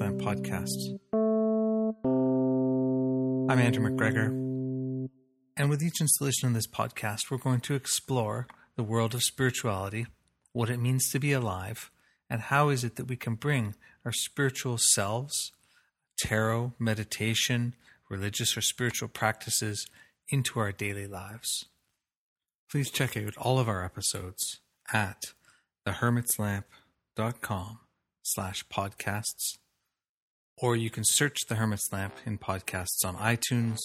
Podcast. I'm Andrew McGregor, and with each installation in this podcast, we're going to explore the world of spirituality, what it means to be alive, and how is it that we can bring our spiritual selves, tarot, meditation, religious or spiritual practices into our daily lives. Please check out all of our episodes at thehermitslamp.com slash podcasts, or you can search The Hermit's Lamp in podcasts on iTunes,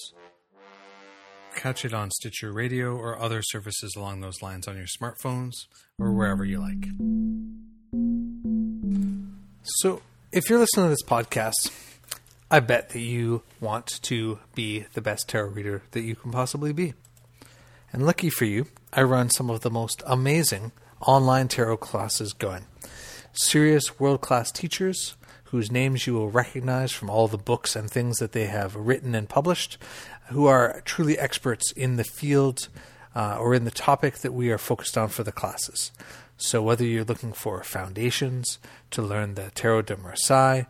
catch it on Stitcher Radio or other services along those lines on your smartphones or wherever you like. So, if you're listening to this podcast, I bet that you want to be the best tarot reader that you can possibly be. And lucky for you, I run some of the most amazing online tarot classes going. Serious world class teachers whose names you will recognize from all the books and things that they have written and published, who are truly experts in the field uh, or in the topic that we are focused on for the classes. So, whether you're looking for foundations to learn the Tarot de Marseille,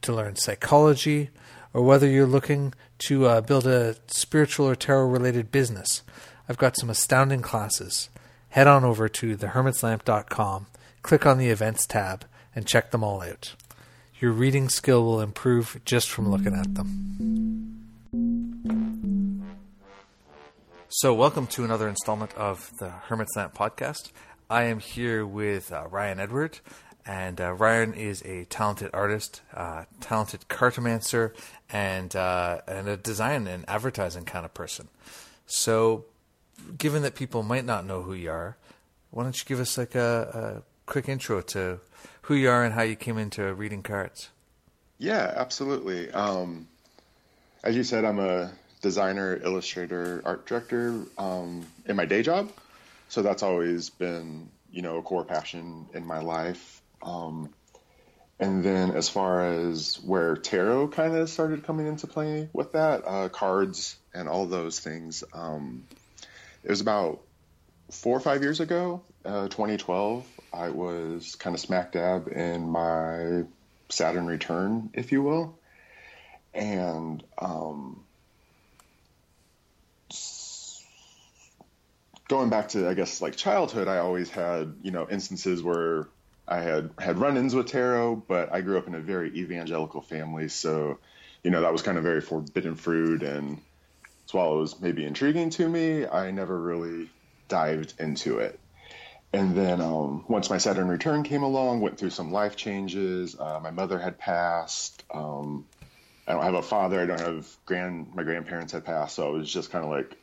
to learn psychology, or whether you're looking to uh, build a spiritual or tarot related business, I've got some astounding classes. Head on over to thehermitslamp.com, click on the events tab, and check them all out. Your reading skill will improve just from looking at them. So, welcome to another installment of the Hermit's Lamp podcast. I am here with uh, Ryan Edward, and uh, Ryan is a talented artist, uh, talented cartomancer, and uh, and a design and advertising kind of person. So, given that people might not know who you are, why don't you give us like a, a quick intro to who you are and how you came into reading cards? Yeah, absolutely. Um, as you said, I'm a designer, illustrator, art director um, in my day job. So that's always been, you know, a core passion in my life. Um, and then as far as where tarot kind of started coming into play with that, uh, cards and all those things, um, it was about four or five years ago, uh, 2012. I was kind of smack dab in my Saturn return, if you will. And um, going back to, I guess, like childhood, I always had, you know, instances where I had had run-ins with tarot, but I grew up in a very evangelical family, so you know that was kind of very forbidden fruit, and while it was maybe intriguing to me, I never really dived into it. And then um, once my Saturn return came along, went through some life changes. Uh, my mother had passed. Um, I don't have a father. I don't have grand. My grandparents had passed, so I was just kind of like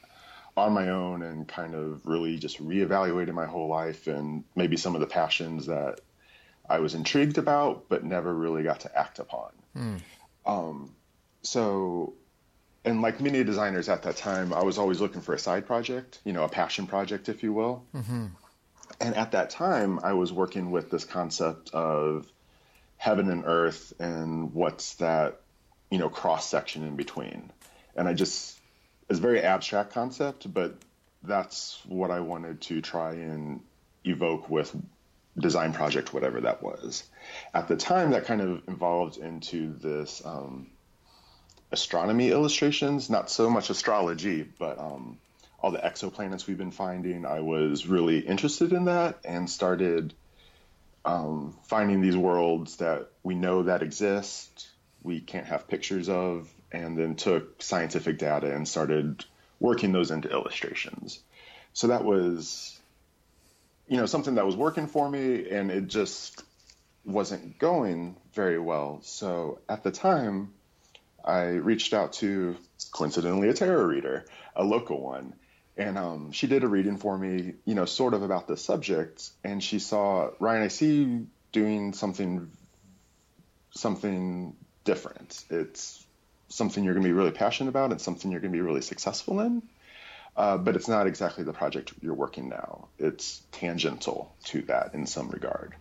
on my own and kind of really just reevaluating my whole life and maybe some of the passions that I was intrigued about, but never really got to act upon. Mm. Um, so, and like many designers at that time, I was always looking for a side project, you know, a passion project, if you will. Mm-hmm. And at that time, I was working with this concept of heaven and earth and what's that, you know, cross section in between. And I just, it's a very abstract concept, but that's what I wanted to try and evoke with design project, whatever that was. At the time, that kind of evolved into this um, astronomy illustrations, not so much astrology, but um, all the exoplanets we've been finding. I was really interested in that and started um, finding these worlds that we know that exist, we can't have pictures of, and then took scientific data and started working those into illustrations. So that was you know, something that was working for me and it just wasn't going very well. So at the time, I reached out to coincidentally a tarot reader, a local one. And um, she did a reading for me, you know, sort of about the subject. And she saw, Ryan, I see you doing something, something different. It's something you're going to be really passionate about and something you're going to be really successful in. Uh, but it's not exactly the project you're working now. It's tangential to that in some regard.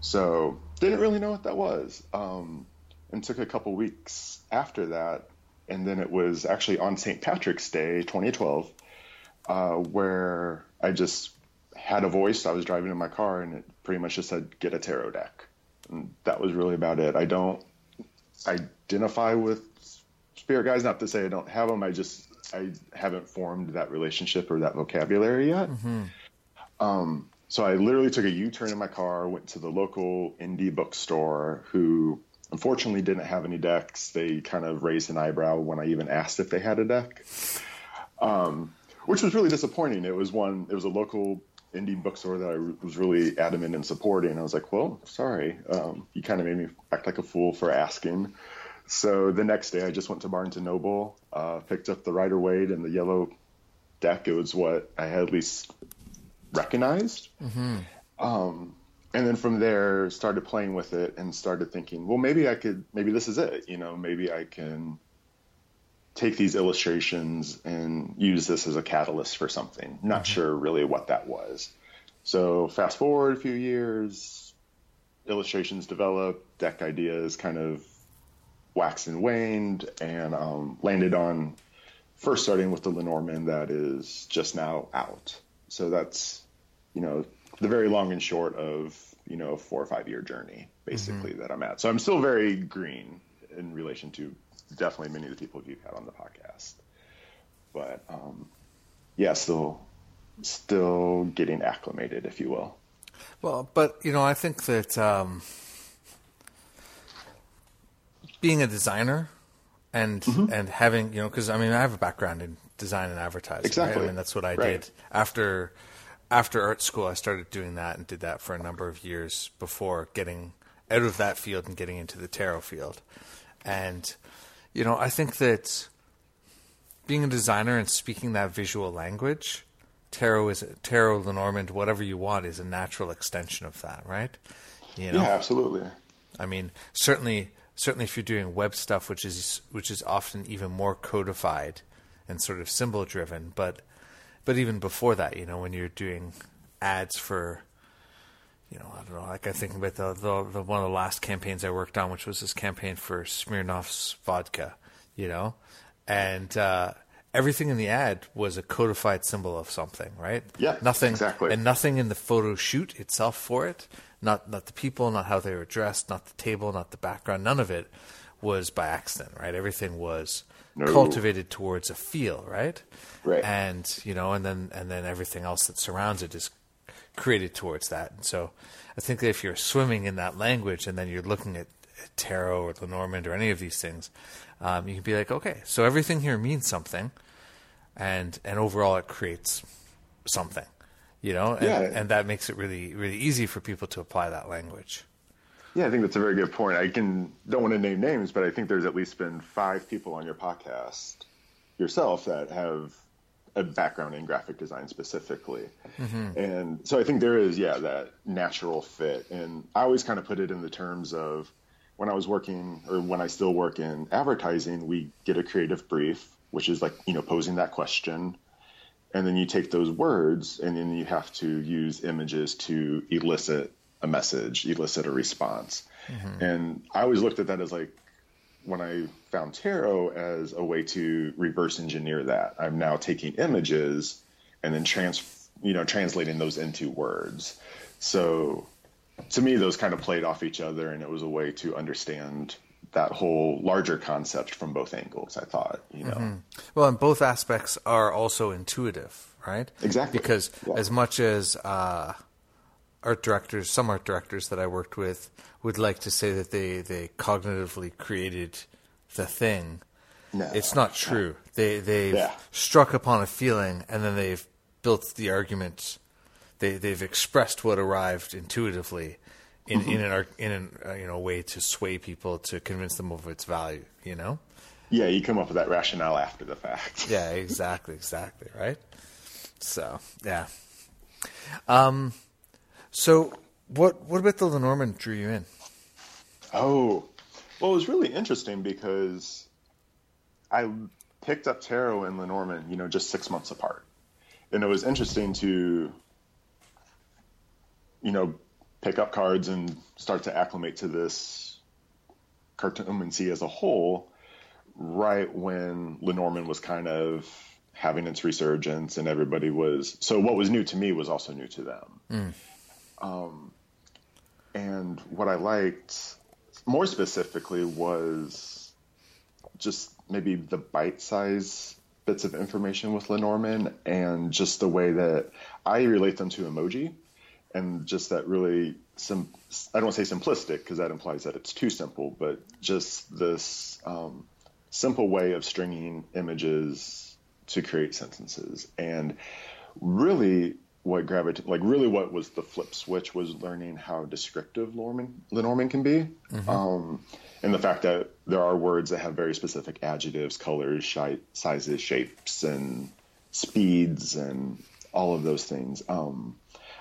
So didn't really know what that was, um, and took a couple weeks after that, and then it was actually on St. Patrick's Day, 2012, uh, where I just had a voice. I was driving in my car, and it pretty much just said, "Get a tarot deck," and that was really about it. I don't, identify with spirit guides. Not to say I don't have them. I just I haven't formed that relationship or that vocabulary yet. Mm-hmm. Um, so I literally took a U-turn in my car, went to the local indie bookstore, who unfortunately didn't have any decks. They kind of raised an eyebrow when I even asked if they had a deck, um, which was really disappointing. It was one. It was a local indie bookstore that I was really adamant in supporting. I was like, well, sorry, um, you kind of made me act like a fool for asking. So the next day, I just went to Barnes and Noble, uh, picked up the Rider Waite and the yellow deck. It was what I had at least recognized. Mm-hmm. Um, and then from there, started playing with it and started thinking, well, maybe I could, maybe this is it. You know, maybe I can take these illustrations and use this as a catalyst for something. Not mm-hmm. sure really what that was. So fast forward a few years, illustrations developed, deck ideas kind of waxed and waned, and um, landed on first starting with the Lenormand that is just now out. So that's you know the very long and short of you know a four or five year journey basically mm-hmm. that I'm at. So I'm still very green in relation to definitely many of the people you've had on the podcast. But um, yeah, still still getting acclimated, if you will. Well, but you know, I think that um, being a designer and mm-hmm. and having you know, because I mean, I have a background in design and advertising. Exactly. Right? I mean, that's what I right. did after after art school. I started doing that and did that for a number of years before getting out of that field and getting into the tarot field. And you know, I think that being a designer and speaking that visual language, tarot is tarot, Lenormand, whatever you want, is a natural extension of that, right? You know? Yeah, absolutely. I mean, certainly, certainly, if you're doing web stuff, which is which is often even more codified and sort of symbol driven, but but even before that, you know, when you're doing ads for you know, I don't know. Like I think about the, the, the one of the last campaigns I worked on, which was this campaign for Smirnoff's vodka. You know, and uh, everything in the ad was a codified symbol of something, right? Yeah, nothing exactly, and nothing in the photo shoot itself for it. Not not the people, not how they were dressed, not the table, not the background. None of it was by accident, right? Everything was no. cultivated towards a feel, right? Right. And you know, and then and then everything else that surrounds it is created towards that. And so I think that if you're swimming in that language and then you're looking at, at tarot or Lenormand or any of these things, um, you can be like, okay, so everything here means something, and and overall it creates something, you know, and, yeah. and that makes it really really easy for people to apply that language. Yeah, I think that's a very good point. I can don't want to name names, but I think there's at least been five people on your podcast yourself that have a background in graphic design specifically. Mm-hmm. And so I think there is, yeah, that natural fit. And I always kind of put it in the terms of when I was working or when I still work in advertising, we get a creative brief, which is like, you know, posing that question. And then you take those words and then you have to use images to elicit a message, elicit a response. Mm-hmm. And I always looked at that as like, when I found tarot as a way to reverse engineer that. I'm now taking images and then trans, you know, translating those into words. So to me, those kind of played off each other, and it was a way to understand that whole larger concept from both angles. I thought, you know, mm-hmm. well, and both aspects are also intuitive, right? Exactly, because yeah. as much as uh, art directors, some art directors that I worked with would like to say that they, they cognitively created the thing. No, it's not true. No. They they've yeah. struck upon a feeling and then they've built the argument. They they've expressed what arrived intuitively in mm-hmm. in an in an uh, you know way to sway people to convince them of its value. You know. Yeah, you come up with that rationale after the fact. yeah, exactly, exactly, right. So yeah. Um, so, what what about the Lenormand drew you in? Oh, well, it was really interesting because I picked up tarot and Lenormand, you know, just six months apart, and it was interesting to, you know, pick up cards and start to acclimate to this cartomancy as a whole, right when Lenormand was kind of having its resurgence and everybody was so what was new to me was also new to them. Mm. Um, and what I liked more specifically was just maybe the bite size bits of information with Lenormand and just the way that I relate them to emoji and just that really sim- I don't say simplistic because that implies that it's too simple, but just this um, simple way of stringing images to create sentences. And really, what gravitated, like really, what was the flip switch was learning how descriptive Lenormand, Lenormand can be, mm-hmm. um, and the fact that there are words that have very specific adjectives, colors, shi- sizes, shapes, and speeds, and all of those things. Um,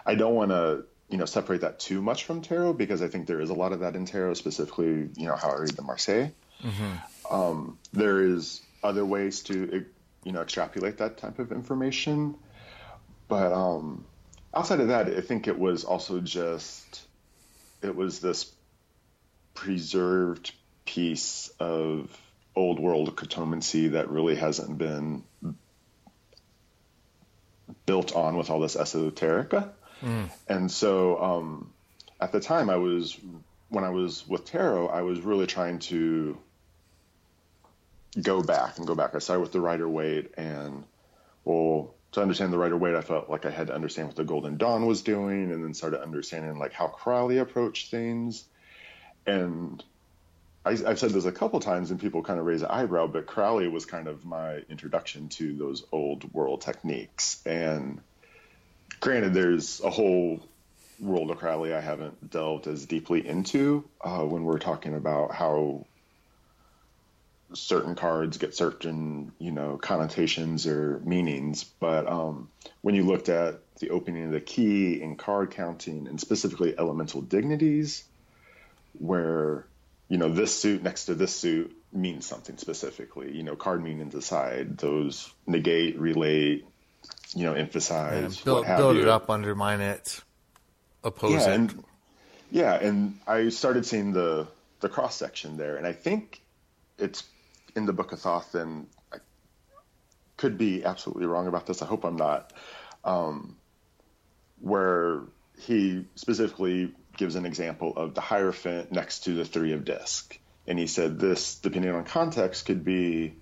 I don't want to you know separate that too much from tarot because I think there is a lot of that in tarot, specifically you know how I read the Marseille. Mm-hmm. Um, there is other ways to you know extrapolate that type of information, but um, outside of that, I think it was also just it was this preserved piece of old world cartomancy that really hasn't been built on with all this esoterica. Mm. And so um, at the time, I was when I was with tarot, I was really trying to go back and go back. I started with the Rider Waite, and well, to understand the Rider Waite, I felt like I had to understand what the Golden Dawn was doing, and then started understanding like how Crowley approached things. And I, have said this a couple times, and people kind of raise an eyebrow, but Crowley was kind of my introduction to those old world techniques. And granted, there's a whole world of Crowley I haven't delved as deeply into uh, when we're talking about how certain cards get certain, you know, connotations or meanings. But um, when you looked at the opening of the key and card counting, and specifically elemental dignities, where you know this suit next to this suit means something specifically. You know, card meanings aside, those negate, relate, you know, emphasize, yeah, build, build it up, undermine it, oppose yeah, it. And, yeah, and I started seeing the the cross section there, and I think it's in the Book of Thoth, and I could be absolutely wrong about this. I hope I'm not. Um, where he specifically gives an example of the Hierophant next to the Three of Disc. And he said this, depending on context, could be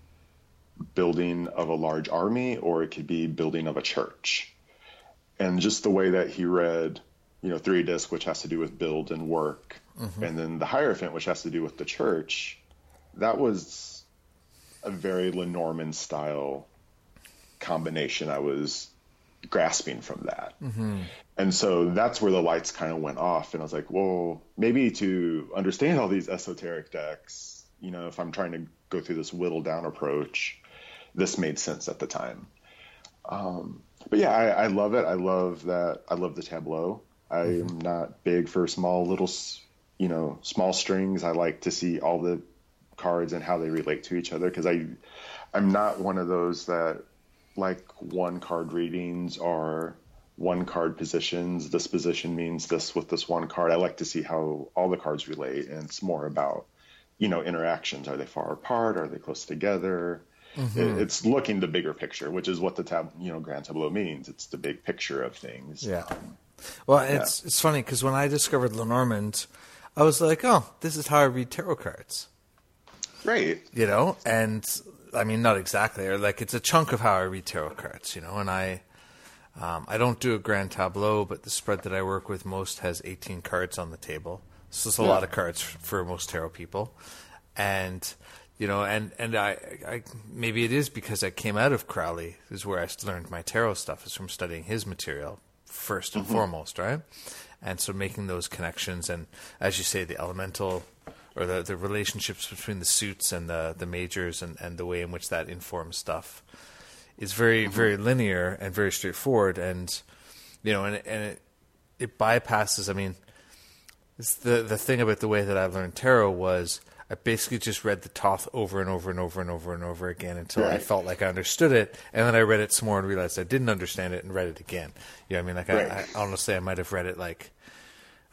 building of a large army or it could be building of a church. And just the way that he read, you know, three disc, which has to do with build and work, mm-hmm. and then the Hierophant, which has to do with the church, that was a very Lenormand style combination I was grasping from that. Mm-hmm. And so that's where the lights kind of went off. And I was like, well, maybe to understand all these esoteric decks, you know, if I'm trying to go through this whittle down approach, this made sense at the time. Um, but yeah, I, I, love it. I love that. I love the tableau. I am mm-hmm. not big for small little, you know, small strings. I like to see all the cards and how they relate to each other because I, I'm not one of those that like one card readings or one card positions. This position means this with this one card. I like to see how all the cards relate, and it's more about, you know, interactions. Are they far apart? Are they close together? Mm-hmm. It's looking the bigger picture, which is what the tab, you know, grand tableau means. It's the big picture of things. Yeah. Well, it's yeah. it's funny because when I discovered Lenormand, I was like, oh, this is how I read tarot cards. Right. You know, and I mean, not exactly, or like it's a chunk of how I read tarot cards. You know, and I. Um, I don't do a grand tableau, but the spread that I work with most has 18 cards on the table. So it's a yeah. lot of cards for, most tarot people. And you know, and and I, I maybe it is because I came out of Crowley is where I learned my tarot stuff is from studying his material first and mm-hmm. foremost, right? And so making those connections and as you say, the elemental or the, the relationships between the suits and the the majors and, and the way in which that informs stuff is very mm-hmm. very linear and very straightforward and you know and and it it bypasses I mean it's the the thing about the way that I learned tarot was I basically just read the Thoth over and over and over and over and over again until right. I felt like I understood it, and then I read it some more and realized I didn't understand it and read it again. You know, I mean, like right. I, I honestly, I might have read it like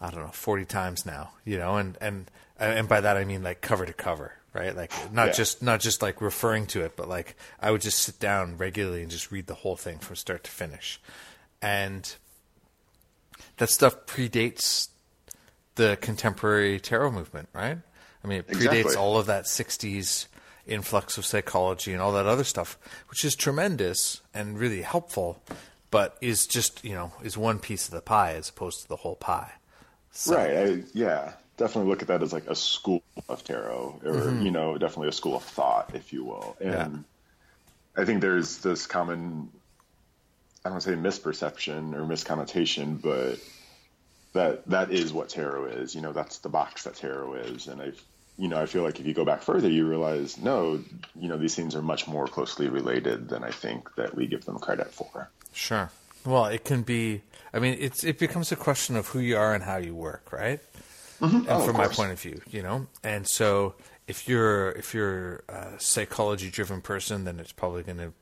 I don't know, forty times now. You know, and and and by that I mean like cover to cover, right? Like not yeah. just not just like referring to it, but like I would just sit down regularly and just read the whole thing from start to finish, and that stuff predates the contemporary tarot movement, right? I mean, it predates exactly. all of that '60s influx of psychology and all that other stuff, which is tremendous and really helpful, but is just you know is one piece of the pie as opposed to the whole pie. So. Right. I, yeah. Definitely look at that as like a school of tarot, or mm-hmm. you know, definitely a school of thought, if you will. And yeah. I think there's this common, I don't want to say misperception or misconnotation, but that that is what tarot is. You know, that's the box that tarot is, and I, you know, I feel like if you go back further, you realize no, you know, these things are much more closely related than I think that we give them credit for. Sure. Well, it can be. I mean, it's it becomes a question of who you are and how you work, right? Mm-hmm. And oh, from my point of view, you know, and so if you're if you're a psychology driven person, then it's probably going to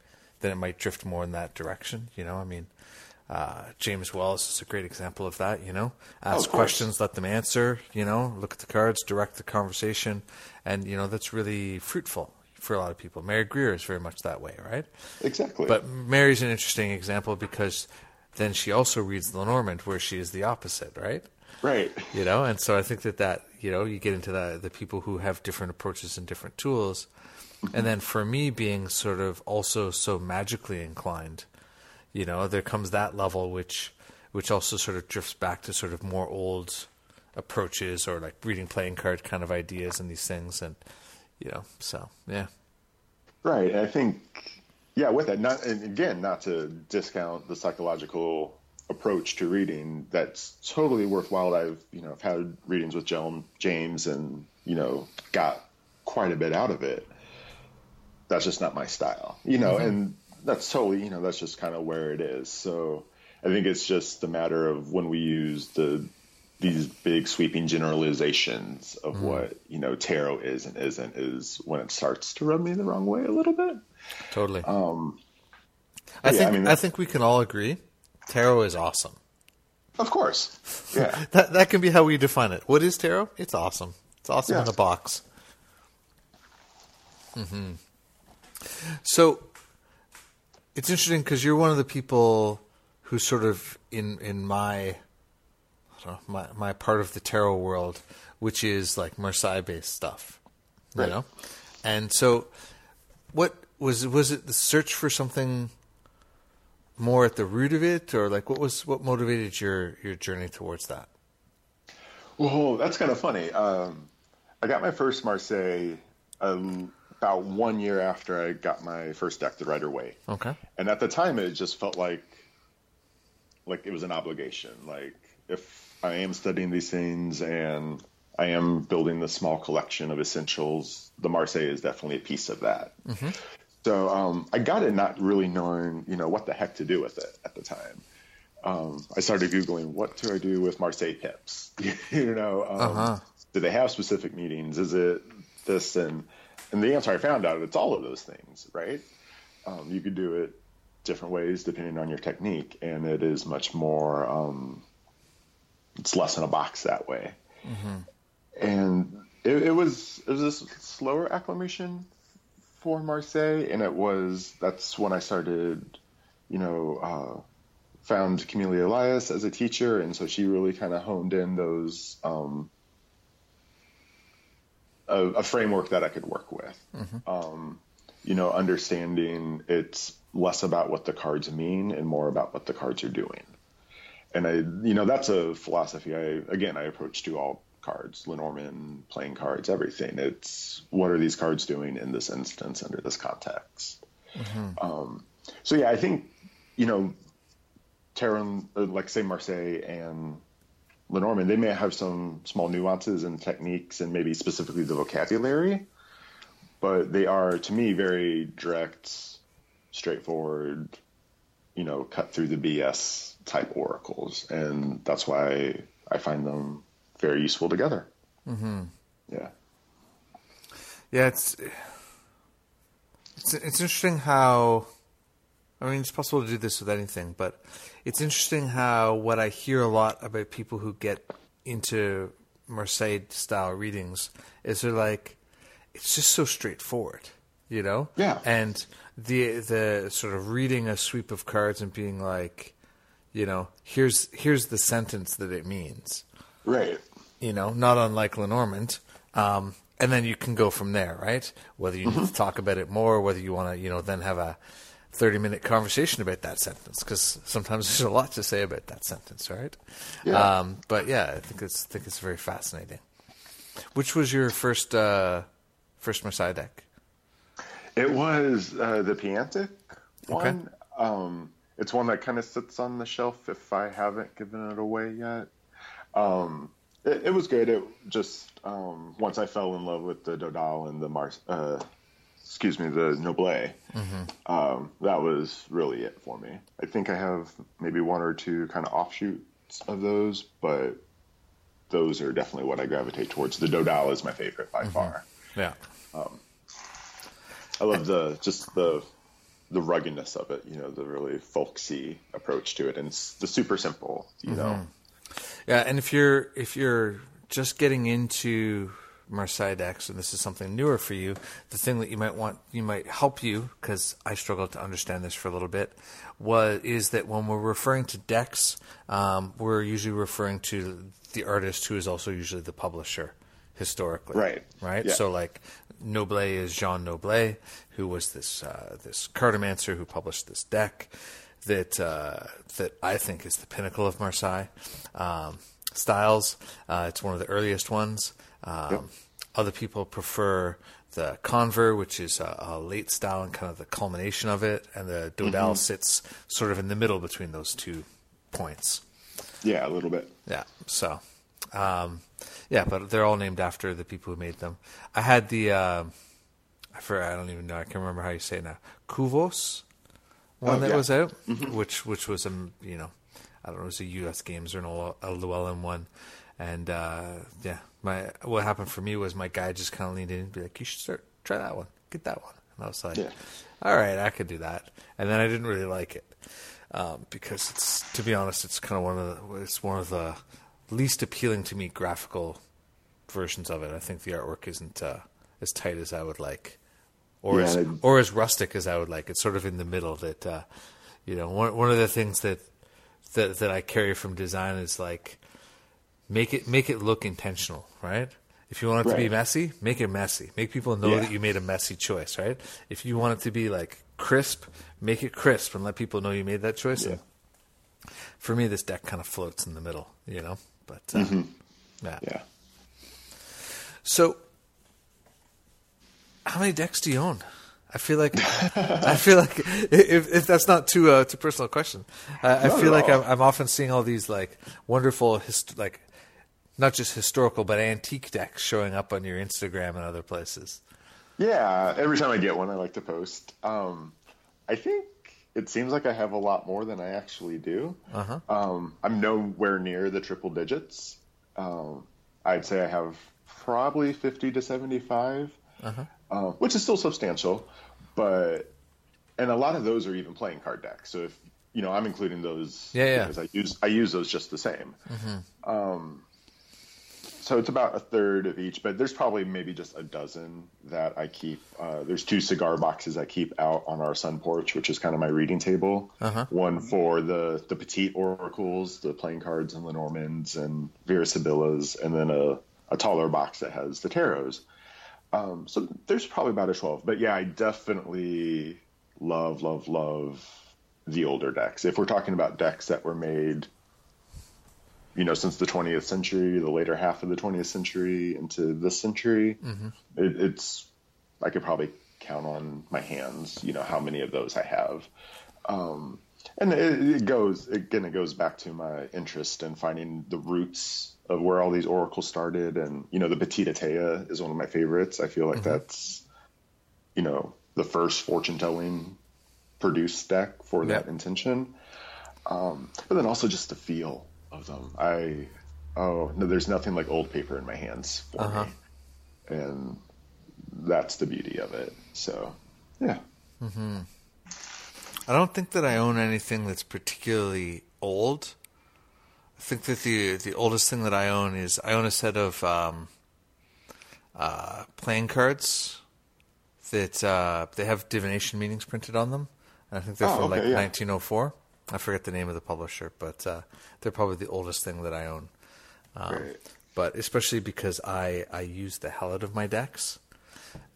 then it might drift more in that direction. You know, I mean, uh, James Wells is a great example of that. You know, ask oh, questions, let them answer. You know, look at the cards, direct the conversation, and you know that's really fruitful for a lot of people. Mary Greer is very much that way, right? Exactly. But Mary's an interesting example because then she also reads the Lenormand, where she is the opposite, right? Right. You know, and so I think that that you know you get into the the people who have different approaches and different tools, mm-hmm. and then for me being sort of also so magically inclined you know, there comes that level which which also sort of drifts back to sort of more old approaches or like reading playing card kind of ideas and these things and you know, so yeah. Right. I think yeah, with that not and again, not to discount the psychological approach to reading that's totally worthwhile. I've you know I've had readings with James and you know got quite a bit out of it. That's just not my style, you know. Mm-hmm. And that's totally you know that's just kind of where it is. So I think it's just a matter of when we use the these big sweeping generalizations of mm. what you know tarot is and isn't is when it starts to rub me the wrong way a little bit. Totally. Um, I yeah, think I, mean, I think we can all agree tarot is awesome. Of course. Yeah. that that can be how we define it. What is tarot? It's awesome. It's awesome yeah. in a box. hmm So it's interesting because you're one of the people who sort of in in my know, my my part of the tarot world, which is like Marseille based stuff, you right. know, and so what was was it the search for something more at the root of it, or like what was what motivated your your journey towards that? Well, that's kind of funny. Um, I got my first Marseille um, about one year after I got my first deck, the Rider Waite. Okay. And at the time, it just felt like like it was an obligation. Like if I am studying these things and I am building the small collection of essentials, the Marseille is definitely a piece of that. Mm-hmm. So um, I got it not really knowing, you know, what the heck to do with it at the time. Um, I started googling what do I do with Marseille pips. you know, um, uh-huh. do they have specific meetings? Is it this and and the answer I found out, it's all of those things, right? Um, you could do it different ways depending on your technique, and it is much more. Um, it's less in a box that way, mm-hmm. and it, it, was it was a slower acclimation for Marseille, and it was that's when I started, you know, uh, found Camelia Elias as a teacher, and so she really kind of honed in those. Um, a, a framework that I could work with. Mm-hmm. Um, you know, understanding it's less about what the cards mean and more about what the cards are doing. And I, you know, that's a philosophy I, again, I approach to all cards, Lenormand, playing cards, everything. It's what are these cards doing in this instance under this context? Mm-hmm. Um, so yeah, I think, you know, Terran, uh, like say Marseille and Lenormand, they may have some small nuances and techniques and maybe specifically the vocabulary, but they are, to me, very direct, straightforward, you know, cut through the BS type oracles. And that's why I find them very useful together. Mm-hmm. Yeah. Yeah, it's, it's, it's interesting how, I mean, it's possible to do this with anything, but it's interesting how what I hear a lot about people who get into Marseille style readings is they're like, it's just so straightforward, you know? Yeah. And the the sort of reading a sweep of cards and being like, you know, here's here's the sentence that it means. Right. You know, not unlike Lenormand. Um, and then you can go from there, right? Whether you Mm-hmm. need to talk about it more, whether you want to, you know, then have a thirty-minute conversation about that sentence, because sometimes there's a lot to say about that sentence, right? Yeah. Um, but yeah, I think it's I think it's very fascinating. Which was your first uh, first Marseille deck? It was uh, the Piantic one. Um, it's one that kind of sits on the shelf if I haven't given it away yet. Um, it, it was good. It just um, once I fell in love with the Dodal and the Mars, uh, excuse me, the Noblet. Um, that was really it for me. I think I have maybe one or two kind of offshoots of those, but those are definitely what I gravitate towards. The Dodal is my favorite by far. Yeah. I love the just the the ruggedness of it, you know, the really folksy approach to it, and it's the super simple, you know. Yeah, and if you're if you're just getting into decks, and this is something newer for you, the thing that you might want, you might help you because I struggled to understand this for a little bit. Was is that when we're referring to decks, um, we're usually referring to the artist who is also usually the publisher historically, Right. Right. Yeah. So like Noblet is Jean Noblet, who was this uh, this cartomancer who published this deck that uh, that I think is the pinnacle of Marseille um, styles. Uh, it's one of the earliest ones. Um, Yep. Other people prefer the Conver, which is a, a late style and kind of the culmination of it, and the Dodal sits sort of in the middle between those two points. Yeah, a little bit. Yeah. So, um, yeah, but they're all named after the people who made them. I had the, uh, I forgot, I don't even know. I can't remember how you say it now. Kuvos, one Oh, that yeah. was out, which which was um, you know, I don't know, it was a U.S. Games or an a Llewellyn one, and uh, yeah, my what happened for me was my guy just kind of leaned in and be like, "You should start try that one, get that one," and I was like, Yeah. "All right, I could do that," and then I didn't really like it um, because it's to be honest, it's kind of one of the it's one of the least appealing to me graphical versions of it. I think the artwork isn't uh, as tight as I would like, or Yeah, as or as rustic as I would like. It's sort of in the middle. That uh, you know, one one of the things that that that I carry from design is like make it make it look intentional, right? If you want it to be messy, make it messy. Make people know Yeah. that you made a messy choice, right? If you want it to be like crisp, make it crisp and let people know you made that choice. Yeah. For me, this deck kind of floats in the middle, you know. But uh, yeah. Yeah. So, how many decks do you own? I feel like I feel like if, if that's not too uh, too personal a question, I, I feel like. I'm, I'm often seeing all these like wonderful hist- like not just historical but antique decks showing up on your Instagram and other places. Yeah, every time I get one, I like to post. Um, I think it seems like I have a lot more than I actually do. Uh-huh. Um, I'm nowhere near the triple digits. Um, I'd say I have probably 50 to 75, Uh-huh. uh, which is still substantial. But and a lot of those are even playing card decks. So if you know, I'm including those Yeah, yeah. because I use I use those just the same. Um, so it's about a third of each, but there's probably maybe just a dozen that I keep. Uh, there's two cigar boxes I keep out on our sun porch, which is kind of my reading table. Uh-huh. One for the the petite oracles, the playing cards and Lenormands and Vera Sibillas, and then a, a taller box that has the tarots. Um, so there's probably about a 12. But yeah, I definitely love, love, love the older decks. If we're talking about decks that were made, you know, since the 20th century, the later half of the 20th century into this century, it, it's, I could probably count on my hands, you know, how many of those I have. Um, and it, it goes, again, it goes back to my interest in finding the roots of where all these oracles started. And, you know, the Petit Etteilla is one of my favorites. I feel like that's, you know, the first fortune telling produced deck for that intention. Um, but then also just the feel of them. I, oh, no, there's nothing like old paper in my hands for Uh-huh. me. And that's the beauty of it. So, yeah. I don't think that I own anything that's particularly old. I think that the the oldest thing that I own is I own a set of um, uh, playing cards that uh, they have divination meanings printed on them. And I think they're Oh, from okay, like yeah. 1904. I forget the name of the publisher, but uh, they're probably the oldest thing that I own. Um, but especially because I I use the hell out of my decks,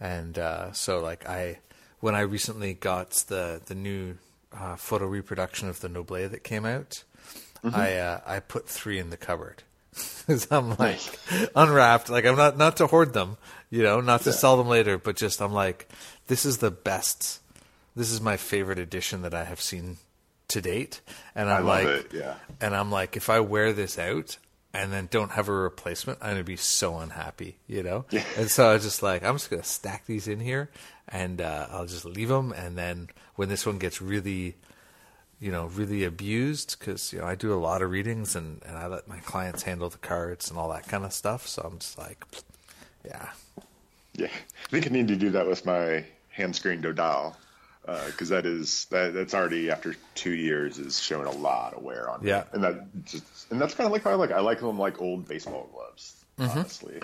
and uh, so like I when I recently got the the new uh, photo reproduction of the Noblet that came out, I uh, I put three in the cupboard. 'Cause I'm like unwrapped, like I'm not not to hoard them, you know, not to sell them later, but just I'm like, this is the best. This is my favorite edition that I have seen to date, and I'm like, it, yeah. and I'm like, if I wear this out and then don't have a replacement, I'm gonna be so unhappy, you know. And so I was just like, I'm just gonna stack these in here, and uh, I'll just leave them, and then when this one gets really you know, really abused because you know I do a lot of readings and, and I let my clients handle the cards and all that kind of stuff. So I'm just like, yeah, Yeah, I think I need to do that with my hand screen Dodal because that is that that's already after two years is showing a lot of wear on. me. Yeah. and that just and that's kind of like how I like I like them like old baseball gloves. Mm-hmm. Honestly,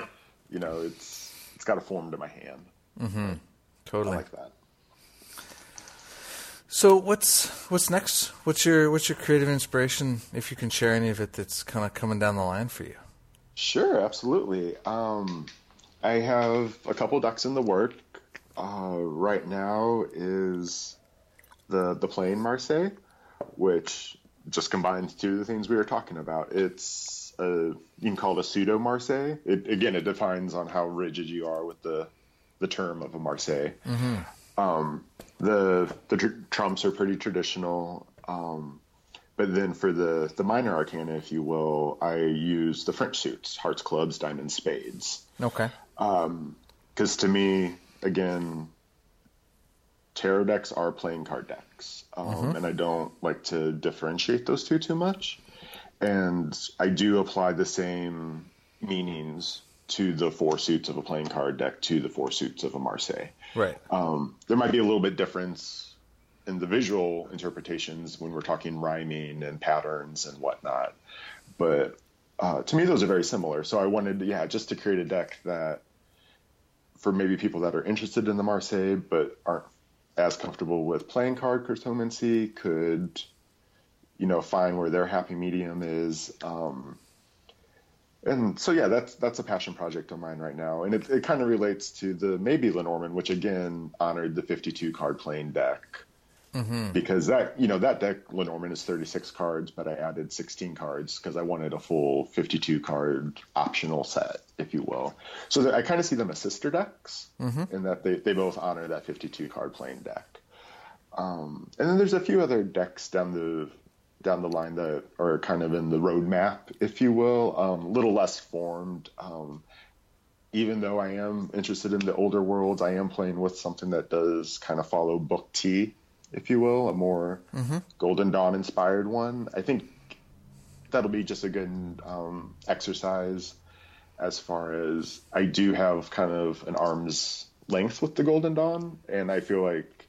you know, it's it's got a form to my hand. I totally. like that. So what's what's next? What's your what's your creative inspiration? If you can share any of it, that's kind of coming down the line for you. Sure, absolutely. Um, I have a couple ducks in the work. Uh, right now is the the plane Marseille, which just combines two of the things we were talking about. It's a you can call it a pseudo Marseille. It, again, it defines on how rigid you are with the the term of a Marseille. Um, the the tr- trumps are pretty traditional. Um, but then for the, the minor arcana, if you will, I use the French suits, hearts, clubs, diamonds, spades. Okay. Because to me, again, tarot decks are playing card decks. Um, And I don't like to differentiate those two too much. And I do apply the same meanings to the four suits of a playing card deck to the four suits of a Marseille. Right. Um, there might be a little bit difference in the visual interpretations when we're talking rhyming and patterns and whatnot, but uh, to me those are very similar. So I wanted, yeah, just to create a deck that, for maybe people that are interested in the Marseille but aren't as comfortable with playing card cartomancy, could, you know, find where their happy medium is. Um, and so yeah, that's that's a passion project of mine right now, and it, it kind of relates to the maybe Lenormand, which again honored the 52 card playing deck, because that you know that deck Lenormand is 36 cards, but I added 16 cards because I wanted a full 52 card optional set, if you will. So I kind of see them as sister decks, in that they they both honor that 52 card playing deck. Um, and then there's a few other decks down the down the line that are kind of in the roadmap, if you will, um, a little less formed. Um, even though I am interested in the older worlds, I am playing with something that does kind of follow Book T, if you will, a more Golden Dawn inspired one. I think that'll be just a good um, exercise as far as I do have kind of an arm's length with the Golden Dawn, and I feel like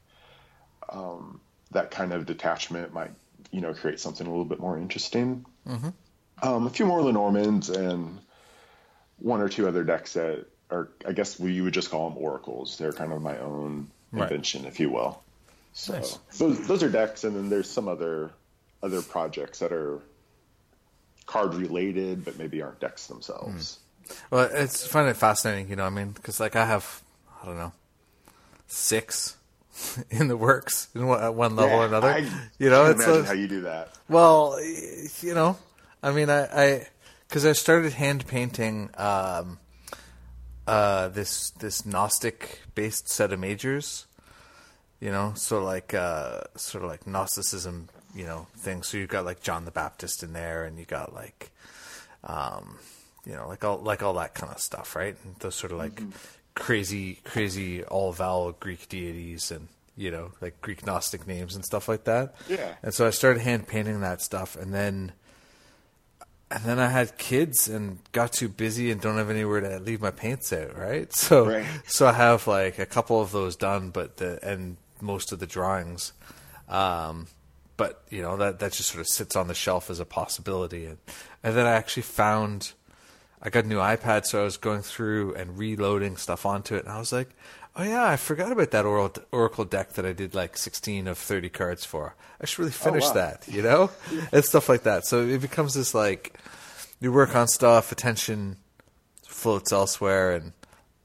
um, that kind of detachment might, you know, create something a little bit more interesting. Um, a few more Lenormands and one or two other decks that are, I guess we you would just call them oracles. They're kind of my own Right. invention, if you will. So Nice. those those are decks, and then there's some other other projects that are card related, but maybe aren't decks themselves. Well, it's find it fascinating, you know. I mean, because like I have, I don't know, six in the works in one, at one level or another. I you know, it's imagine a- how you do that. Well, you know, I mean, I, I, because I started hand painting um, uh, this this Gnostic based set of majors. You know, so like uh, sort of like Gnosticism, you know, thing. So you've got like John the Baptist in there, and you got like, um, you know, like all like all that kind of stuff, right? And those sort of like crazy, crazy all vowel Greek deities, and you know, like Greek Gnostic names and stuff like that. Yeah. And so I started hand painting that stuff, and then, and then I had kids and got too busy and don't have anywhere to leave my paints out, right? So, Right. so I have like a couple of those done, but the and most of the drawings, um, but you know that that just sort of sits on the shelf as a possibility, and and then I actually found. I got a new iPad, so I was going through and reloading stuff onto it, and I was like, "Oh yeah, I forgot about that Oracle, Oracle deck that I did like 16 of 30 cards for. I should really finish wow. that, you know, and stuff like that." So it becomes this like you work on stuff, attention floats elsewhere, and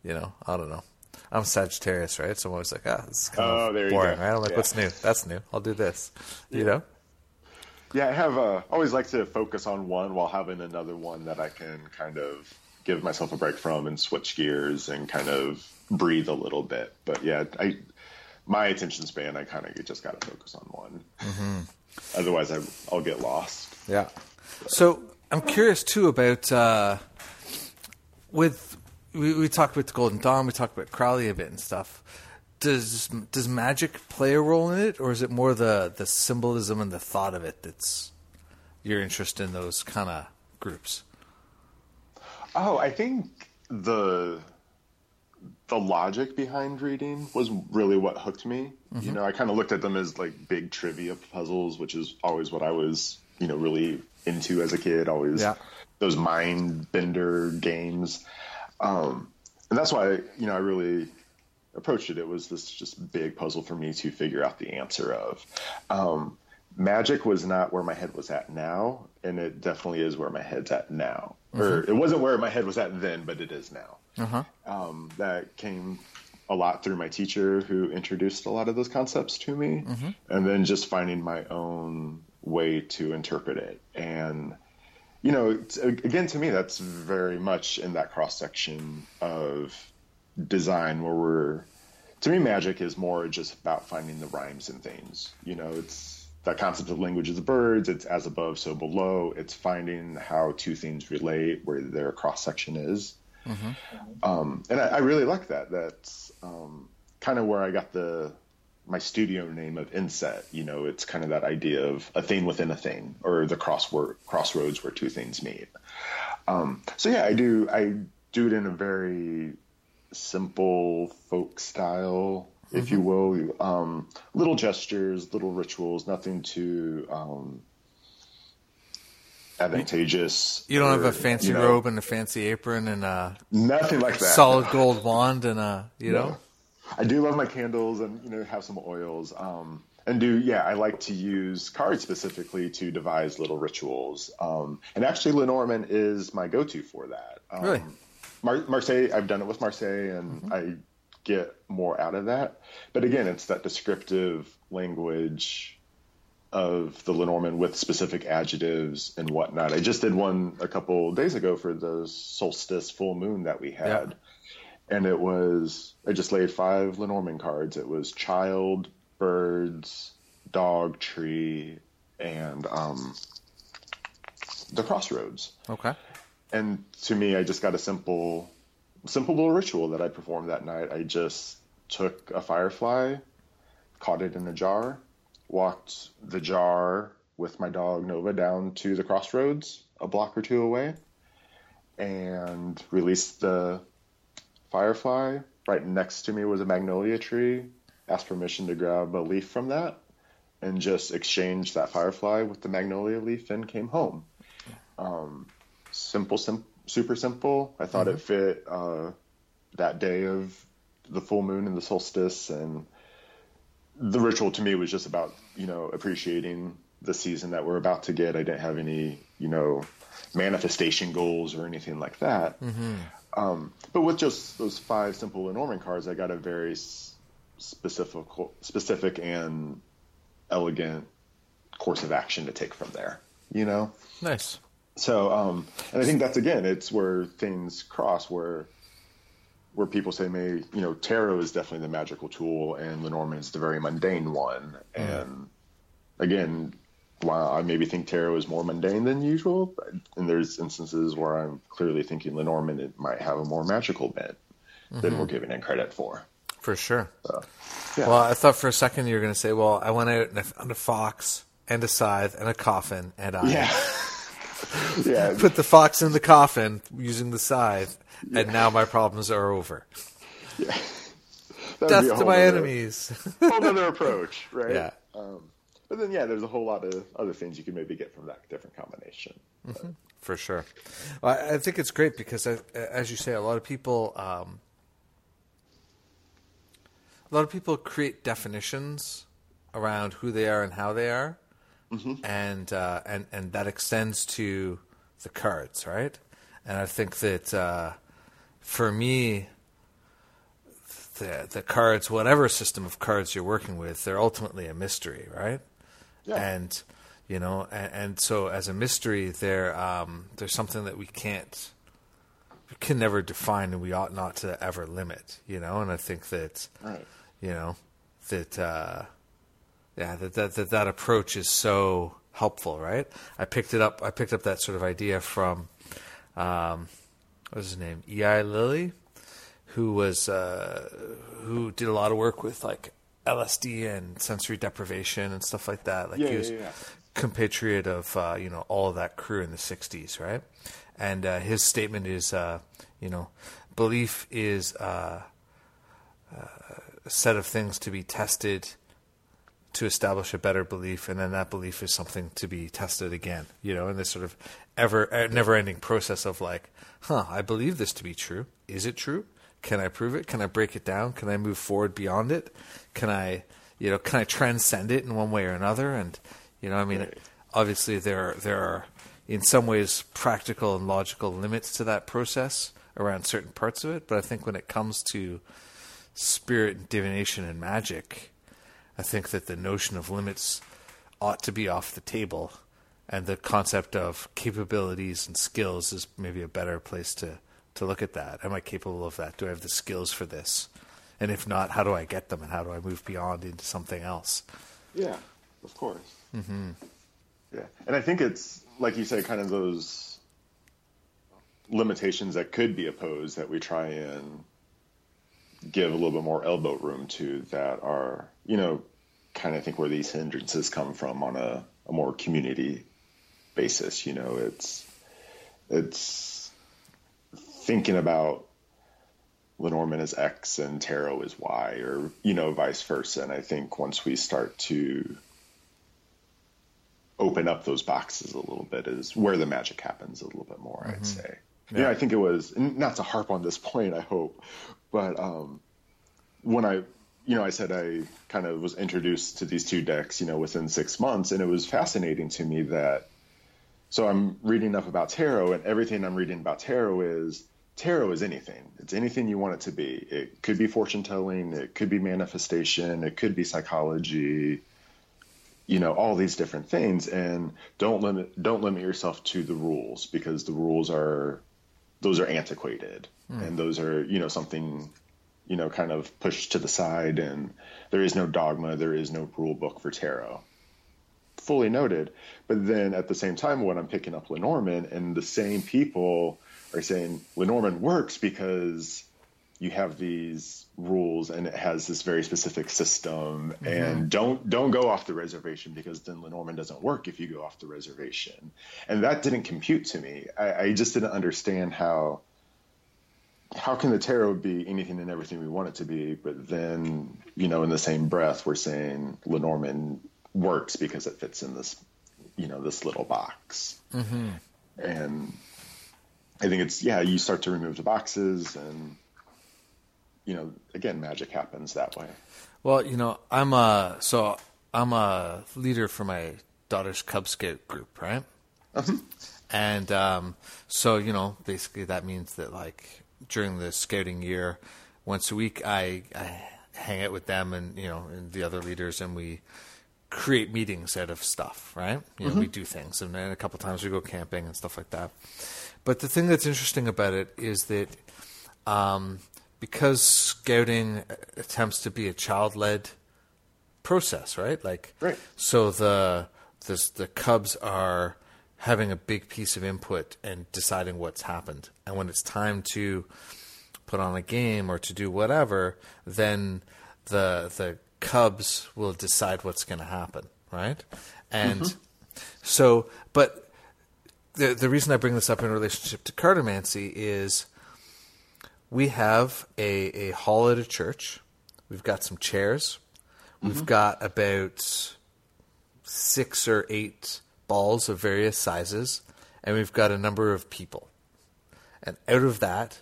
you know, I don't know. I'm Sagittarius, right? So I'm always like, ah, this is kind Oh, of boring, right? I'm like, Yeah. what's new? That's new. I'll do this. You know? Yeah, I have uh, always like to focus on one while having another one that I can kind of give myself a break from and switch gears and kind of breathe a little bit. But yeah, I my attention span, I kind of just got to focus on one. Otherwise, I, I'll get lost. Yeah. So I'm curious too about uh, with we, we talked about the Golden Dawn, we talked about Crowley a bit and stuff. Does does magic play a role in it, or is it more the the symbolism and the thought of it that's your interest in those kind of groups? Oh, I think the the logic behind reading was really what hooked me. You know, I kind of looked at them as like big trivia puzzles, which is always what I was, you know, really into as a kid. Always Yeah. those mind bender games, um, and that's why you know I really approached it. It was this just big puzzle for me to figure out the answer of. Um, magic was not where my head was at now, and it definitely is where my head's at now. Or it wasn't where my head was at then, but it is now. Uh-huh. Um, that came a lot through my teacher who introduced a lot of those concepts to me, and then just finding my own way to interpret it. And you know, again, to me, that's very much in that cross section of design where we're to me magic is more just about finding the rhymes and things. You know it's that concept of language of the birds it's as above so below. It's finding how two things relate where their cross section is. Um, and I, I really like that. That's um, kind of where i got the my studio name of inset. You know it's kind of that idea of a thing within a thing or the crossword crossroads where two things meet. Um, so yeah i do i do it in a very simple folk style, if you will. Um, little gestures, little rituals, nothing too um, advantageous. You don't have a fancy you know, robe and a fancy apron and a Nothing like that. solid gold wand and a you No. know. I do love my candles and you know have some oils. Um, and do yeah, I like to use cards specifically to devise little rituals. Um, and actually, Lenormand is my go-to for that. Um, Really? Mar- Marseille, I've done it with Marseille, and I get more out of that. But again, it's that descriptive language of the Lenormand with specific adjectives and whatnot. I just did one a couple days ago for the solstice full moon that we had. And it was, I just laid five Lenormand cards. It was child, birds, dog, tree, and um, the crossroads Okay. And to me, I just got a simple, simple little ritual that I performed that night. I just took a firefly, caught it in a jar, walked the jar with my dog Nova down to the crossroads a block or two away, and released the firefly. Right next to me was a magnolia tree. Asked permission to grab a leaf from that, and just exchanged that firefly with the magnolia leaf and came home um, simple, sim- super simple. I thought it fit uh, that day of the full moon and the solstice, and the ritual to me was just about you know appreciating the season that we're about to get. I didn't have any you know manifestation goals or anything like that. Um, but with just those five simple Lenormand cards, I got a very specific, specific and elegant course of action to take from there. You know. Nice. So, um, and I think that's again, it's where things cross, where where people say, "May you know, tarot is definitely the magical tool, and Lenormand is the very mundane one." And again, while I maybe think tarot is more mundane than usual, and there's instances where I'm clearly thinking Lenormand it might have a more magical bent than we're giving it credit for. For sure. yeah. Well, I thought for a second you were going to say, "Well, I went out and I found a fox and a scythe and a coffin, and I Yeah, yeah, put the fox in the coffin using the scythe, and now my problems are over. A Death to my nother- enemies." whole other approach, right? Yeah. Um, but then, yeah, there's a whole lot of other things you can maybe get from that different combination. For sure. Well, I I think it's great because, I, as you say, a lot of people, um, a lot of people create definitions around who they are and how they are, and uh, and and that extends to the cards, right? And I think that uh, for me, the the cards, whatever system of cards you're working with, they're ultimately a mystery, right? Yeah. And you know, and, and so as a mystery, they're um, there's something that we can't, we can never define, and we ought not to ever limit. You know, and I think that, Right. you know, that uh, yeah, that, that that that approach is so helpful, right? I picked it up. I picked up that sort of idea from, um, what was his name? E.I. Lilly, who was uh, who did a lot of work with like LSD and sensory deprivation and stuff like that. Like Yeah, he was yeah. compatriot of uh, you know all of that crew in the '60s, right? And uh, his statement is, uh, you know, belief is uh, a set of things to be tested to establish a better belief, and then that belief is something to be tested again. You know, in this sort of ever uh, never-ending process of like, huh, I believe this to be true. Is it true? Can I prove it? Can I break it down? Can I move forward beyond it? Can I, you know, can I transcend it in one way or another? And you know, I mean, Right. obviously there are, there are in some ways practical and logical limits to that process around certain parts of it. But I think when it comes to spirit, and divination, and magic, I think that the notion of limits ought to be off the table, and the concept of capabilities and skills is maybe a better place to to look at that. Am I capable of that? Do I have the skills for this? And if not, how do I get them, and how do I move beyond into something else? Yeah, of course. Mm-hmm. Yeah, and I think it's like you say, kind of those limitations that could be opposed that we try and give a little bit more elbow room to that are, you know, kind of think where these hindrances come from on a, a more community basis. You know, it's it's thinking about Lenormand is X and tarot is Y, or you know, vice versa. And I think once we start to open up those boxes a little bit, is where the magic happens a little bit more. I'd mm-hmm. say. Yeah. I think it was not to harp on this point. I hope, but um, when I, you know, I said I kind of was introduced to these two decks, you know, within six months, and it was fascinating to me that. So I'm reading enough about tarot, and everything I'm reading about tarot is tarot is anything. It's anything you want it to be. It could be fortune telling, it could be manifestation, it could be psychology, you know, all these different things. And don't limit don't limit yourself to the rules because the rules are those are antiquated. Hmm. And those are, you know, something you know, kind of pushed to the side. And there is no dogma, there is no rule book for tarot. Fully noted. But then at the same time, when I'm picking up Lenormand, and the same people are saying Lenormand works because you have these rules and it has this very specific system and don't don't go off the reservation because then Lenormand doesn't work if you go off the reservation. And that didn't compute to me. I, I just didn't understand how how can the tarot be anything and everything we want it to be but then you know in the same breath we're saying Lenormand works because it fits in this you know this little box. Mm-hmm. and i think it's yeah you start to remove the boxes and you know again magic happens that way Well, you know, I'm a so I'm a leader for my daughter's Cub Scout group, right? And um, so you know, basically that means that like during the scouting year, once a week, I, I hang out with them and you know and the other leaders, and we create meetings out of stuff, right? You know, we do things, and then a couple times we go camping and stuff like that. But the thing that's interesting about it is that um, because scouting attempts to be a child-led process, right? Like, Right. so the the the cubs are having a big piece of input and deciding what's happened, and when it's time to put on a game or to do whatever, then the the cubs will decide what's going to happen, right? And mm-hmm. so, but the the reason I bring this up in relationship to cartomancy is we have a, a hall at a church. We've got some chairs. We've mm-hmm. got about six or eight balls of various sizes, and we've got a number of people. And out of that,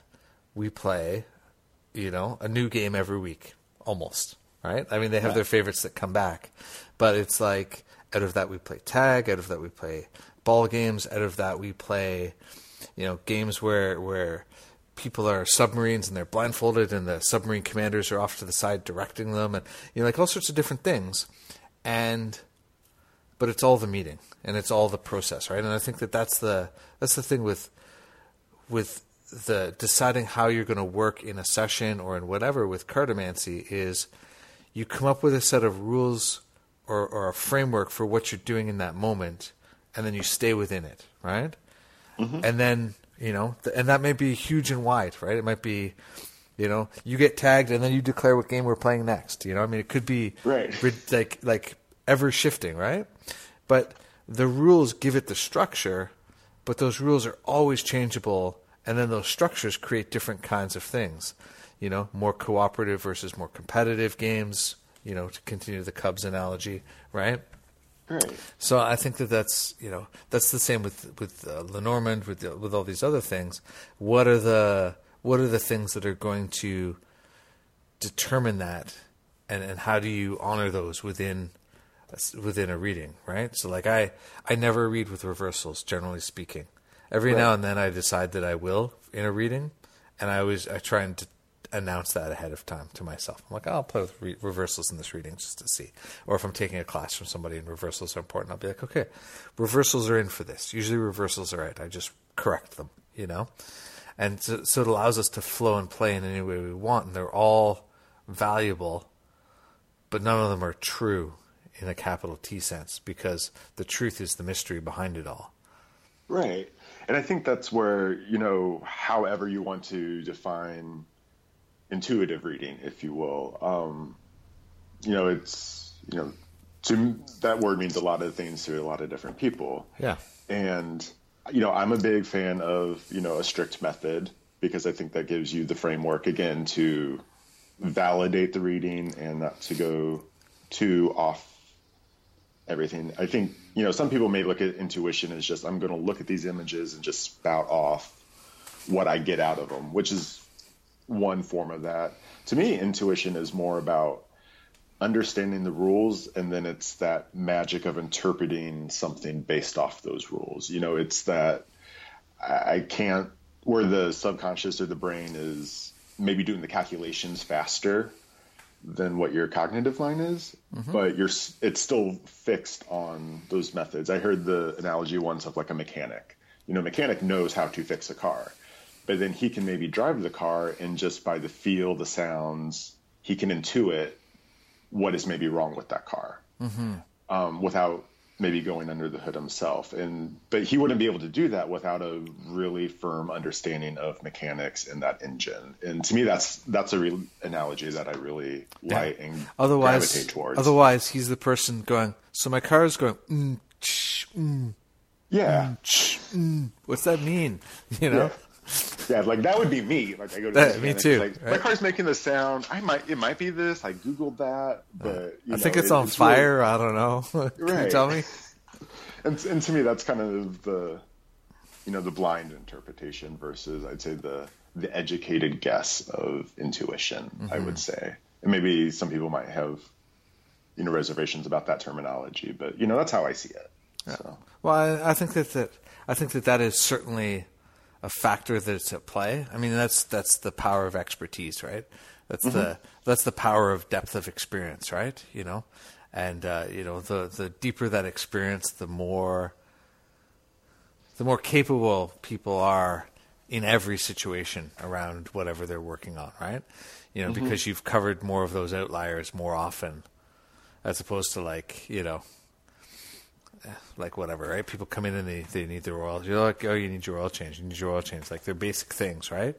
we play, you know, a new game every week, almost. Right? I mean, they have Right. their favorites that come back, but it's like out of that we play tag. Out of that we play ball games. Out of that we play, you know, games where where people are submarines and they're blindfolded and the submarine commanders are off to the side directing them and you know like all sorts of different things. And but it's all the meeting and it's all the process right? And i think that that's the that's the thing with with the deciding how you're going to work in a session or in whatever with cartomancy is you come up with a set of rules or, or a framework for what you're doing in that moment and then you stay within it right? Mm-hmm. And then you know and that may be huge and wide right? It might be you know you get tagged and then you declare what game we're playing next you know? I mean it could be Right. like like ever shifting right? But the rules give it the structure but those rules are always changeable and then those structures create different kinds of things you know? More cooperative versus more competitive games you know to continue the cubs analogy right Right. so I think that that's you know that's the same with with uh, Lenormand with the, with all these other things. What are the what are the things that are going to determine that, and and how do you honor those within within a reading, right? So like I I never read with reversals, generally speaking. Every now and then I decide that I will in a reading, and I always I try and announce that ahead of time to myself. I'm like, I'll play with re- reversals in this reading just to see. Or if I'm taking a class from somebody and reversals are important, I'll be like, okay, reversals are in for this. Usually reversals are right. I just correct them, you know? And so, so it allows us to flow and play in any way we want, and they're all valuable, but none of them are true in a capital T sense because the truth is the mystery behind it all. Right. And I think that's where, you know, however you want to define intuitive reading, if you will, um, you know, it's, you know, to that word means a lot of things to a lot of different people. Yeah. And, you know, I'm a big fan of, you know, a strict method because I think that gives you the framework again to validate the reading and not to go too off everything. I think, you know, some people may look at intuition as just, I'm going to look at these images and just spout off what I get out of them, which is one form of that. To me, intuition is more about understanding the rules and then it's that magic of interpreting something based off those rules. You know, it's that I can't, where the subconscious or the brain is maybe doing the calculations faster than what your cognitive mind is, mm-hmm. but you're it's still fixed on those methods. I heard the analogy once of like a mechanic. You know, a mechanic knows how to fix a car, but then he can maybe drive the car and just by the feel, the sounds, he can intuit what is maybe wrong with that car um, without maybe going under the hood himself. And but he wouldn't be able to do that without a really firm understanding of mechanics in that engine. And to me, that's that's a real analogy that I really like and Otherwise, gravitate towards. otherwise he's the person going. So my car is going. Mm, tsh, mm, yeah, tsh, mm. What's that mean? You know. yeah, like that would be me. Like I go to That- the me too, Like, My car's making this sound. I might it might be this. I googled that, but you I know, think it's it- on really- fire. I don't know. Can you tell me? and, and to me that's kind of the you know the blind interpretation versus i'd say the the educated guess of intuition i Mm-hmm. would say and maybe some people might have you know reservations about that terminology but you know that's how i see it so Well, I, I think that, that I think that that is certainly a factor that's at play. I mean, that's that's the power of expertise, right? That's the that's the power of depth of experience, right? You know, and uh, you know the the deeper that experience, the more the more capable people are in every situation around whatever they're working on, right? You know, because you've covered more of those outliers more often, as opposed to like you know like whatever, right? People come in and they, they need their oil. You're like, oh, you need your oil change. You need your oil change. Like they're basic things, right?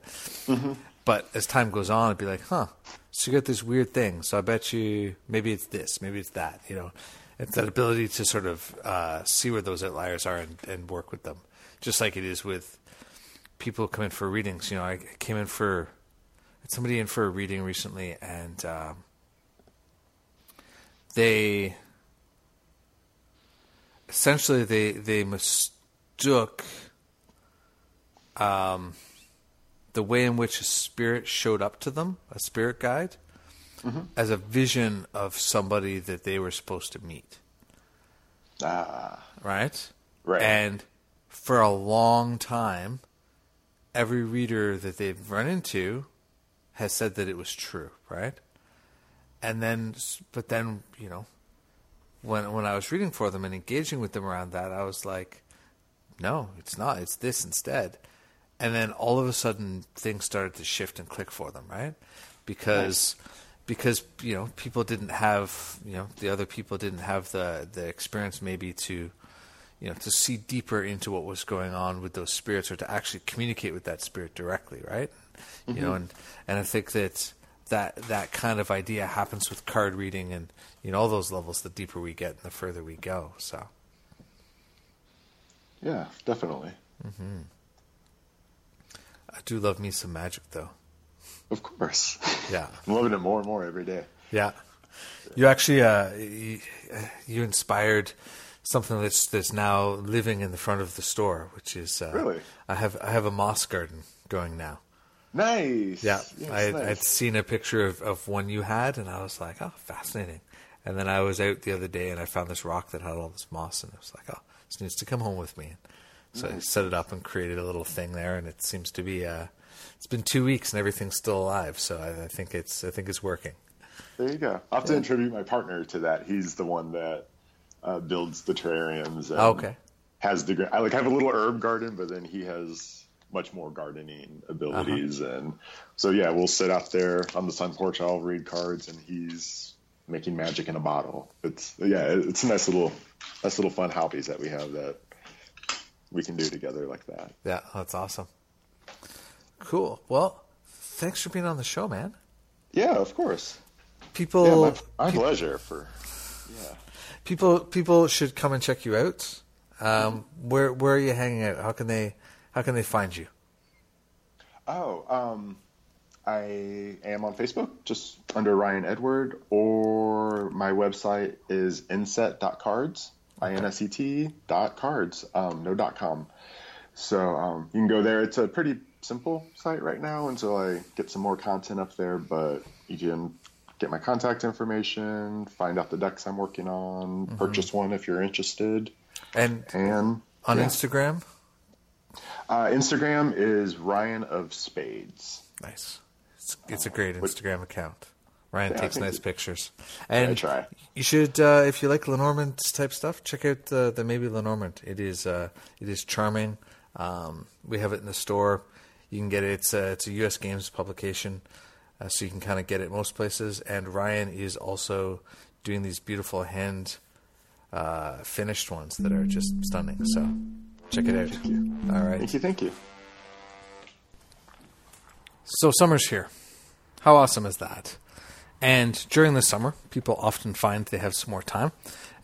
But as time goes on, it'd be like, huh, so you got this weird thing. So I bet you maybe it's this, maybe it's that. You know, it's that ability to sort of uh, see where those outliers are and, and work with them, just like it is with people who come in for readings. You know, I came in for somebody in for a reading recently, and um, they essentially they they mistook um, the way in which a spirit showed up to them, a spirit guide, as a vision of somebody that they were supposed to meet. ah Right. Right. And for a long time, every reader that they've run into has said that it was true, right? And then, but then, you know, when when I was reading for them and engaging with them around that, I was like, no, it's not. It's this instead. And then all of a sudden, things started to shift and click for them, right? Because nice. because you know people didn't have you know the other people didn't have the the experience maybe to you know to see deeper into what was going on with those spirits or to actually communicate with that spirit directly, right? Mm-hmm. You know, mm-hmm. and and I think that that that kind of idea happens with card reading and you know all those levels. The deeper we get, and the further we go. So. Yeah, definitely. Mm-hmm. I do love me some magic, though. Of course. Yeah, I'm loving it more and more every day. Yeah, you actually uh, you, you, inspired something that's that's now living in the front of the store, which is uh, really. I have I have a moss garden going now. Nice. Yeah, yes, I, nice. I'd seen a picture of, of one you had, and I was like, oh, fascinating. And then I was out the other day, and I found this rock that had all this moss, and I was like, oh, this needs to come home with me. So nice. I set it up and created a little thing there, and it seems to be. Uh, it's been two weeks, and everything's still alive. So I, I think it's I think it's working. There you go. I have to attribute my partner to that. He's the one that uh, builds the terrariums. Okay. Has the I like I have a little herb garden, but then he has much more gardening abilities, uh-huh. and so yeah, we'll sit out there on the sun porch. I'll read cards, and he's making magic in a bottle. It's yeah, it's a nice little nice little fun hobbies that we have that we can do together like that. Yeah, that's awesome. Cool. Well, thanks for being on the show, man. Yeah, of course. People, yeah, my, my pe- pleasure. For yeah, people people should come and check you out. Um, where where are you hanging out? How can they how can they find you? Oh, um, I am on Facebook, just under Ryan Edward, or my website is inset.cards, okay. I-N-S-E-T dot cards, um, no dot com. So um, you can go there. It's a pretty simple site right now until I get some more content up there, but you can get my contact information, find out the decks I'm working on, mm-hmm. purchase one if you're interested. And, and on yeah. Instagram? Uh, Instagram is Ryan of Spades. Nice. It's, it's a great Instagram account. Ryan yeah, takes nice pictures, and try. you should, uh, if you like Lenormand type stuff, check out the the maybe Lenormand. It is uh, it is charming. Um, we have it in the store. You can get it. It's a, it's a U.S. Games publication, uh, so you can kind of get it most places. And Ryan is also doing these beautiful hand uh, finished ones that are just stunning. So check it out. Thank you. All right. Thank you. Thank you. So summer's here. How awesome is that? And during the summer, people often find they have some more time.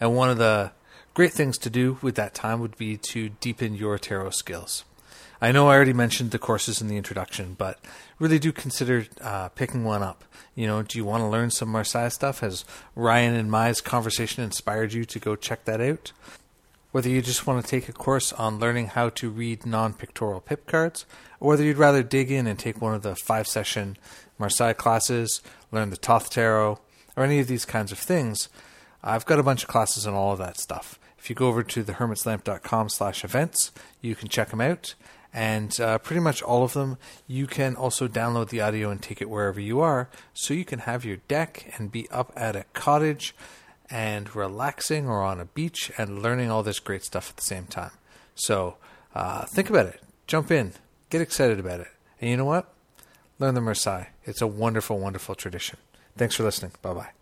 And one of the great things to do with that time would be to deepen your tarot skills. I know I already mentioned the courses in the introduction, but really do consider uh, picking one up. You know, do you want to learn some Marseille stuff? Has Ryan and Mai's conversation inspired you to go check that out? Whether you just want to take a course on learning how to read non pictorial pip cards, or whether you'd rather dig in and take one of the five session Marseille classes, learn the Thoth Tarot, or any of these kinds of things, I've got a bunch of classes on all of that stuff. If you go over to thehermitslamp.com slash events, you can check them out. And uh, pretty much all of them, you can also download the audio and take it wherever you are, so you can have your deck and be up at a cottage and relaxing or on a beach and learning all this great stuff at the same time. So uh, think about it, jump in, get excited about it. And you know what? Learn the Marseille. It's a wonderful, wonderful tradition. Thanks for listening. Bye bye.